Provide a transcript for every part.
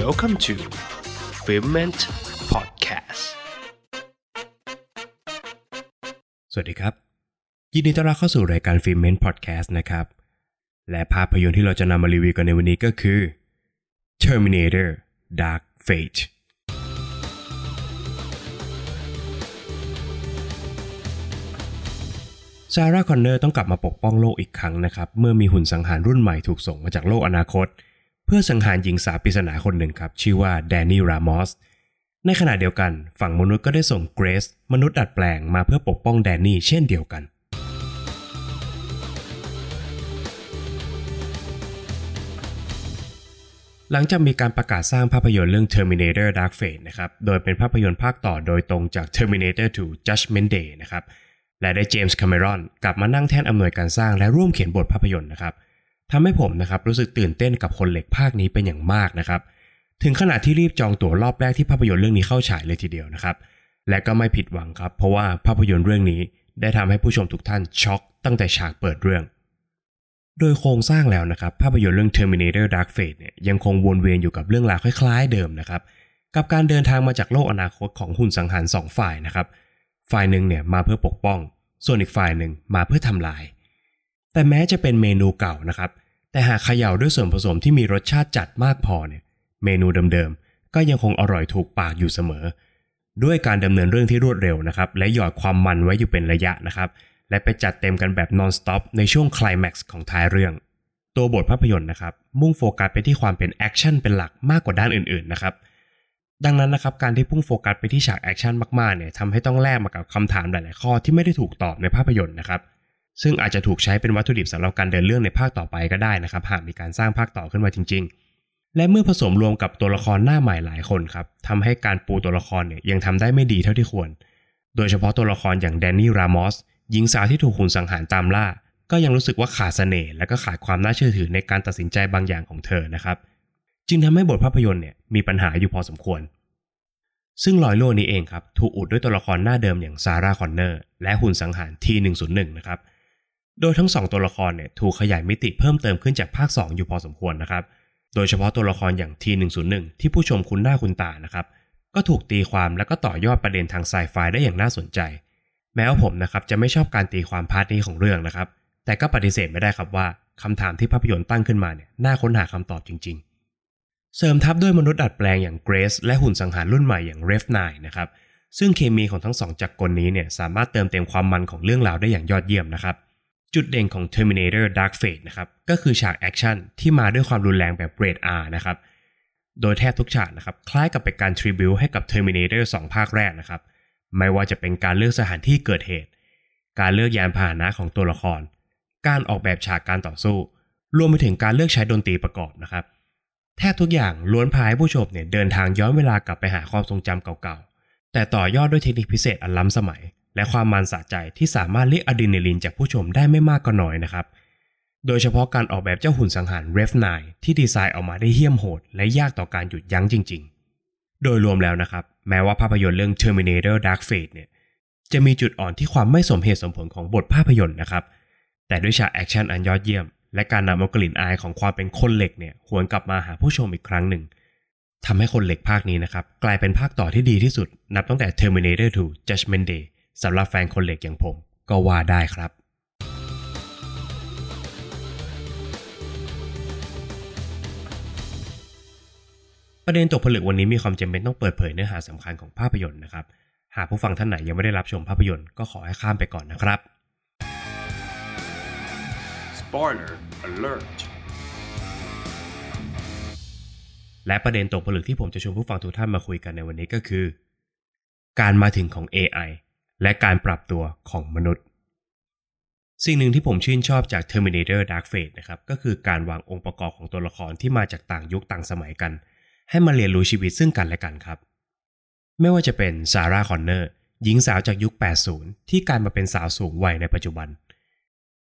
Welcome to f i l m e n t Podcast สวัสดีครับ ยินดีต้อนรับเข้าสู่รายการ f i l m e n t Podcast นะครับ และภาพยนตร์ที่เราจะนำมารีวิวกันในวันนี้ก็คือ Terminator Dark Fate ซาร่าคอนเนอร์ต้องกลับมาปกป้องโลกอีกครั้งนะครับ เมื่อมีหุ่นสังหารรุ่นใหม่ถูกส่งมาจากโลกอนาคต เพื่อสังหารหญิงสาวปริศนาคนหนึ่งครับ ชื่อว่าแดนนี่รามอสในขณะเดียวกันฝั่งมนุษย์ก็ได้ส่งเกรซมนุษย์ดัดแปลงมาเพื่อปกป้องแดนนี่เช่นเดียวกัน หลังจากมีการประกาศสร้างภาพยนตร์เรื่อง Terminator Dark Fate นะครับ โดยเป็นภาพยนตร์ภาคต่อโดยตรงจาก Terminator 2 Judgment Day นะครับ และได้เจมส์คาเมรอนกลับมานั่งแท่นอำนวยการสร้างและร่วมเขียนบทภาพยนตร์นะครับ ทำให้ผมนะครับรู้สึกตื่นเต้นกับคนเหล็กภาคนี้เป็นอย่างมากนะครับ ถึงขนาดที่รีบจองตั๋วรอบแรกที่ภาพยนตร์เรื่องนี้เข้าฉายเลยทีเดียวนะครับ และก็ไม่ผิดหวังครับ เพราะว่าภาพยนตร์เรื่องนี้ได้ทำให้ผู้ชมทุกท่านช็อกตั้งแต่ฉากเปิดเรื่อง โดยโครงสร้างแล้วนะครับ ภาพยนตร์เรื่อง Terminator Dark Fate เนี่ยยังคงวนเวียนอยู่กับเรื่องราวคล้ายๆ เดิมนะครับ กับการเดินทางมาจากโลกอนาคตของหุ่นสังหารสองฝ่ายนะครับ ฝ่ายหนึ่งเนี่ยมาเพื่อปกป้อง ส่วนอีกฝ่ายหนึ่งมาเพื่อทำลาย แต่แม้จะเป็นเมนูเก่านะครับ แต่หากเขย่าด้วยส่วนผสมที่มีรสชาติจัดมากพอเนี่ยเมนูเดิมๆก็ยังคงอร่อยถูกปากอยู่เสมอ ด้วยการดำเนินเรื่องที่รวดเร็วนะครับและหยอดความมันไว้อยู่เป็นระยะนะครับและไปจัดเต็มกันแบบ non-stop ในช่วงคลายแม็กซ์ของท้ายเรื่อง ตัวบทภาพยนตร์นะครับมุ่งโฟกัสไปที่ความเป็นแอคชั่นเป็นหลักมากกว่าด้านอื่นๆนะครับดังนั้นนะครับการที่พุ่งโฟกัสไปที่ฉากแอคชั่นมากๆเนี่ยทำให้ต้องแลกมากับคำถามหลายๆข้อที่ไม่ได้ถูกตอบในภาพยนตร์นะครับ ซึ่งอาจจะถูกใช้เป็นวัตถุดิบสำหรับการเดินเรื่องในภาคต่อไปก็ได้นะครับ หากมีการสร้างภาคต่อขึ้นมาจริง ๆ และเมื่อผสมรวมกับตัวละครหน้าใหม่หลายคนครับทำให้การปูตัวละครเนี่ยยังทำได้ไม่ดีเท่าที่ควร โดยเฉพาะตัวละครอย่างแดนนี่รามอสหญิงสาวที่ถูกหุ่นสังหารตามล่า ก็ยังรู้สึกว่าขาดเสน่ห์และก็ขาดความน่าเชื่อถือในการตัดสินใจบางอย่างของเธอนะครับ จึงทำให้บทภาพยนตร์เนี่ยมีปัญหาอยู่พอสมควรซึ่งรอยรั่วนี้เองครับ ถูกอุดด้วยตัวละครหน้าเดิมอย่างซาร่าคอนเนอร์และหุ่นสังหาร T101 นะครับ โดยทั้งสองตัวละครเนี่ยถูกขยายมิติเพิ่มเติมขึ้นจากภาค 2 อยู่พอสมควรนะครับ โดยเฉพาะตัวละครอย่าง T101 ที่ผู้ชมคุ้นหน้าคุ้นตานะครับ ก็ถูกตีความและก็ต่อยอดประเด็นทางไซไฟได้อย่างน่าสนใจ แม้ว่าผมนะครับจะไม่ชอบการตีความ part นี้ของเรื่องนะครับ แต่ก็ปฏิเสธไม่ได้ครับว่าคำถามที่ภาพยนตร์ตั้งขึ้นมาเนี่ยน่าค้นหาคำตอบจริง ๆ เสริมทับด้วยมนุษย์ดัดแปลงอย่างเกรซและหุ่นสังหารรุ่นใหม่อย่าง Rev-9 นะครับซึ่งเคมีของทั้งสองจักรกลนี้เนี่ยสามารถเติมเต็มความมันของเรื่องราวได้อย่างยอดเยี่ยมนะครับ จุดเด่นของ Terminator Dark Fate นะครับก็คือฉากแอคชั่นที่มาด้วยความรุนแรงแบบเรด R นะครับโดยแทบทุกฉากนะครับคล้ายกับเป็นการ tribute ให้กับ Terminator 2 ภาคแรกนะครับไม่ว่าจะเป็นการเลือกสถานที่เกิดเหตุ การเลือกยานพาหนะของตัวละคร การออกแบบฉากการต่อสู้ รวมไปถึงการเลือกใช้ดนตรีประกอบนะครับแทบทุกอย่างล้วนพาให้ผู้ชมเนี่ยเดินทางย้อนเวลากลับไปหาความทรงจำเก่าๆแต่ต่อยอดด้วยเทคนิคพิเศษอันล้ำสมัย และความมันสะใจที่สามารถเรียกอะดรีนาลีนจากผู้ชมได้ไม่มากก็น้อยนะครับ โดยเฉพาะการออกแบบเจ้าหุ่นสังหาร r e v 9ที่ดีไซน์ออกมาได้เหี้ยมโหด และยากต่อการหยุดยั้งจริง ๆ โดยรวมแล้วนะครับ แม้ว่าภาพยนตร์เรื่อง Terminator Dark Fate เนี่ยจะมีจุดอ่อนที่ความไม่สมเหตุสมผลของบทภาพยนตร์นะครับ แต่ด้วยฉากแอคชั่นอันยอดเยี่ยม และการนำเอากลิ่นอายของความเป็นคนเหล็กเนี่ยหวนกลับมาหาผู้ชมอีกครั้งหนึ่งทำให้คนเหล็กภาคนี้นะครับกลายเป็นภาคต่อที่ดีที่สุด นับตั้งแต่ Terminator 2 Judgment Day สำหรับแฟนคนเหล็กอย่างผมก็ว่าได้ครับ ประเด็นตกผลึกวันนี้มีความจำเป็นต้องเปิดเผยเนื้อหาสำคัญของภาพยนตร์นะครับ หากผู้ฟังท่านไหนยังไม่ได้รับชมภาพยนตร์ก็ขอให้ข้ามไปก่อนนะครับ Spoiler alert และประเด็นตกผลึกที่ผมจะชวนผู้ฟังทุกท่านมาคุยกันในวันนี้ก็คือ การมาถึงของ AI และการปรับตัวของมนุษย์ สิ่งหนึ่งที่ผมชื่นชอบจาก Terminator Dark Fate นะครับก็คือการวางองค์ประกอบของตัวละครที่มาจากต่างยุคต่างสมัยกัน ให้มาเรียนรู้ชีวิตซึ่งกันและกันครับ ไม่ว่าจะเป็นซาร่าคอนเนอร์หญิงสาวจากยุค 80 ที่กลายมาเป็นสาวสูงวัยในปัจจุบัน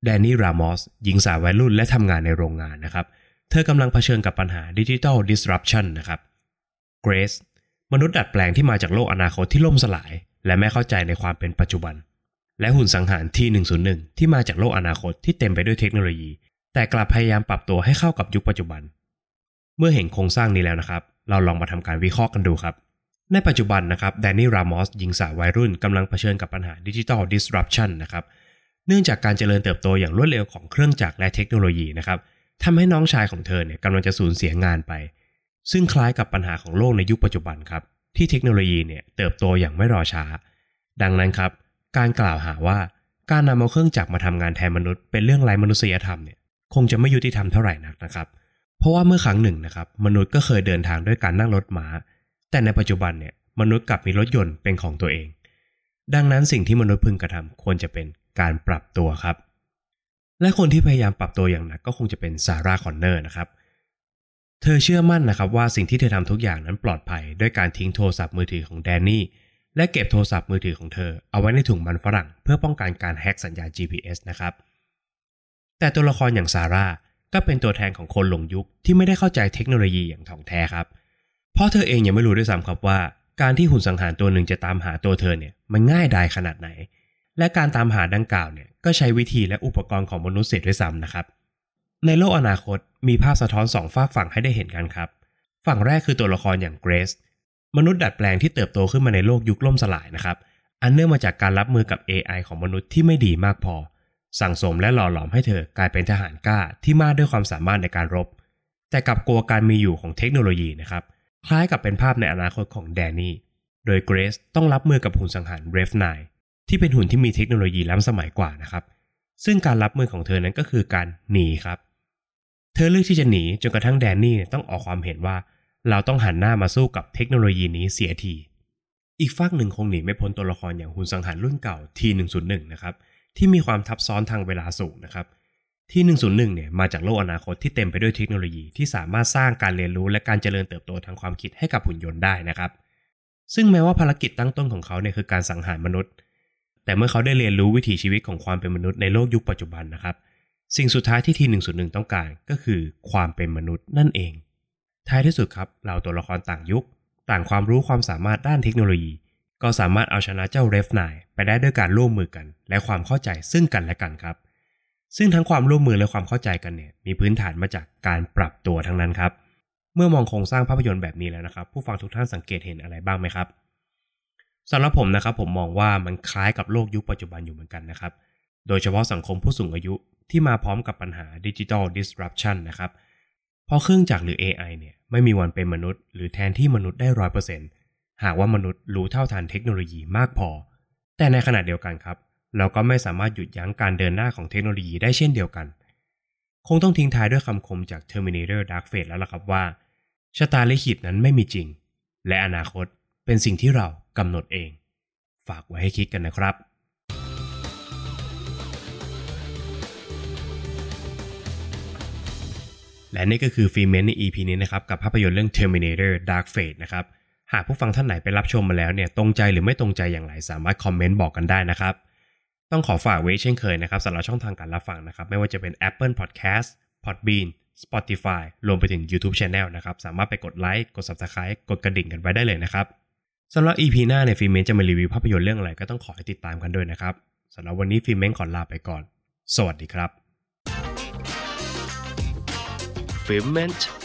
แดนนี่รามอสหญิงสาววัยรุ่นและทำงานในโรงงานนะครับ เธอกำลังเผชิญกับปัญหาดิจิทัล disruption นะครับเกรซมนุษย์ดัดแปลงที่มาจากโลกอนาคตที่ล่มสลาย และไม่เข้าใจในความเป็นปัจจุบัน และหุ่นสังหาร T101 ที่มาจากโลกอนาคตที่เต็มไปด้วยเทคโนโลยี แต่กลับพยายามปรับตัวให้เข้ากับยุคปัจจุบัน เมื่อเห็นโครงสร้างนี้แล้วนะครับ เราลองมาทำการวิเคราะห์กันดูครับ ในปัจจุบันนะครับแดนนี่รามอสหญิงสาววัยรุ่นกำลังเผชิญกับปัญหาดิจิทัล disruption นะครับเนื่องจากการเจริญเติบโตอย่างรวดเร็วของเครื่องจักรและเทคโนโลยีนะครับทำให้น้องชายของเธอเนี่ยกำลังจะสูญเสียงานไป ซึ่งคล้ายกับปัญหาของโลกในยุคปัจจุบันครับ ที่เทคโนโลยีเนี่ยเติบโตอย่างไม่รอช้า ดังนั้นครับ การกล่าวหาว่าการนำเอาเครื่องจักรมาทำงานแทนมนุษย์เป็นเรื่องไร้มนุษยธรรมเนี่ยคงจะไม่ยุติธรรมเท่าไหร่นักนะครับ เพราะว่าเมื่อครั้งหนึ่งนะครับมนุษย์ก็เคยเดินทางด้วยการนั่งรถม้า แต่ในปัจจุบันเนี่ยมนุษย์กลับมีรถยนต์เป็นของตัวเอง ดังนั้นสิ่งที่มนุษย์พึงกระทำควรจะเป็นการปรับตัวครับ และคนที่พยายามปรับตัวอย่างหนักก็คงจะเป็นซาร่าคอนเนอร์นะครับ เธอเชื่อมั่นนะครับว่าสิ่งที่เธอทำทุกอย่างนั้นปลอดภัย ด้วยการทิ้งโทรศัพท์มือถือของแดนนี่และเก็บโทรศัพท์มือถือของเธอเอาไว้ในถุงมันฝรั่ง เพื่อป้องกันการแฮ็กสัญญาณ GPS นะครับ แต่ตัวละครอย่างซาร่าก็เป็นตัวแทนของคนหลงยุคที่ไม่ได้เข้าใจเทคโนโลยีอย่างถ่องแท้ครับ เพราะเธอเองยังไม่รู้ด้วยซ้ำครับว่า การที่หุ่นสังหารตัวหนึ่งจะตามหาตัวเธอเนี่ยมันง่ายดายขนาดไหน และการตามหาดังกล่าวเนี่ยก็ใช้วิธีและอุปกรณ์ของมนุษย์เสียด้วยซ้ำนะครับ ในโลกอนาคตมีภาพสะท้อนสองฝากฝั่งให้ได้เห็นกันครับ ฝั่งแรกคือตัวละครอย่างเกรซมนุษย์ดัดแปลงที่เติบโตขึ้นมาในโลกยุคล่มสลายนะครับ อันเนื่องมาจากการรับมือกับ AI ของมนุษย์ที่ไม่ดีมากพอ สั่งสมและหล่อหลอมให้เธอกลายเป็นทหารกล้าที่มากด้วยความสามารถในการรบ แต่กับกลัวการมีอยู่ของเทคโนโลยีนะครับ คล้ายกับเป็นภาพในอนาคตของแดนนี่ โดยเกรซต้องรับมือกับหุ่นสังหารเรฟไนที่เป็นหุ่นที่มีเทคโนโลยีล้ำสมัยกว่านะครับ ซึ่งการรับมือของเธอนั้นก็คือการหนีครับ เธอเลือกที่จะหนีจนกระทั่งแดนนี่ต้องออกความเห็นว่า เราต้องหันหน้ามาสู้กับเทคโนโลยีนี้เสียที อีกฝากหนึ่งคงหนีไม่พ้นตัวละครอย่างหุ่นสังหารรุ่นเก่า T101 นะครับที่มีความทับซ้อนทางเวลาสูงนะครับ T101 เนี่ยมาจากโลกอนาคตที่เต็มไปด้วยเทคโนโลยีที่สามารถสร้างการเรียนรู้และการเจริญเติบโตทางความคิดให้กับหุ่นยนต์ได้นะครับ ซึ่งแม้ว่าภารกิจตั้งต้นของเขาเนี่ยคือการสังหารมนุษย์ แต่เมื่อเขาได้เรียนรู้วิถีชีวิตของความเป็นมนุษย์ในโลกยุคปัจจุบันนะครับ สิ่งสุดท้ายที่ T101 ต้องการก็คือความเป็นมนุษย์นั่นเอง ท้ายที่สุดครับเราตัวละครต่างยุค ต่างความรู้ความสามารถด้านเทคโนโลยี ก็สามารถเอาชนะเจ้าเรฟไนไปได้ด้วยการร่วมมือกัน และความเข้าใจซึ่งกันและกันครับ ซึ่งทั้งความร่วมมือและความเข้าใจกันเนี่ยมีพื้นฐานมาจากการปรับตัวทั้งนั้นครับ เมื่อมองโครงสร้างภาพยนตร์แบบนี้แล้วนะครับ ผู้ฟังทุกท่านสังเกตเห็นอะไรบ้างไหมครับสำหรับผมนะครับผมมองว่ามันคล้ายกับโลกยุคปัจจุบันอยู่เหมือนกันนะครับ โดยเฉพาะสังคมผู้สูงอายุ ที่มาพร้อมกับปัญหาดิจิทัล disruption นะครับ เพราะเครื่องจักรหรือ AI เนี่ยไม่มีวันเป็นมนุษย์ หรือแทนที่มนุษย์ได้ร้อยเปอร์เซ็นต์หากว่ามนุษย์รู้เท่าทันเทคโนโลยีมากพอ แต่ในขณะเดียวกันครับ เราก็ไม่สามารถหยุดยั้งการเดินหน้าของเทคโนโลยีได้เช่นเดียวกัน คงต้องทิ้งท้ายด้วยคำคมจาก Terminator Dark Fate แล้วล่ะครับว่าชะตาลิขิตนั้นไม่มีจริง และอนาคตเป็นสิ่งที่เรากำหนดเอง ฝากไว้ให้คิดกันนะครับ และนี่ก็คือฟีเมนใน EP นี้นะครับกับภาพยนตร์เรื่อง Terminator Dark Fate นะครับหากผู้ฟังท่านไหนไปรับชมมาแล้วเนี่ยตรงใจหรือไม่ตรงใจอย่างไรสามารถคอมเมนต์บอกกันได้นะครับ ต้องขอฝากไว้เช่นเคยนะครับสำหรับช่องทางการรับฟังนะครับ ไม่ว่าจะเป็น Apple Podcast Podbean Spotify รวมไปถึง YouTube Channel นะครับ สามารถไปกดไลค์กด Subscribe กดกระดิ่งกันไว้ได้เลยนะครับสำหรับ EP หน้าเนี่ยฟิเมนจะมารีวิวภาพยนตร์เรื่องอะไรก็ต้องขอให้ติดตามกันด้วยนะครับสำหรับวันนี้ฟิเมนขอลาไปก่อน สวัสดีครับ f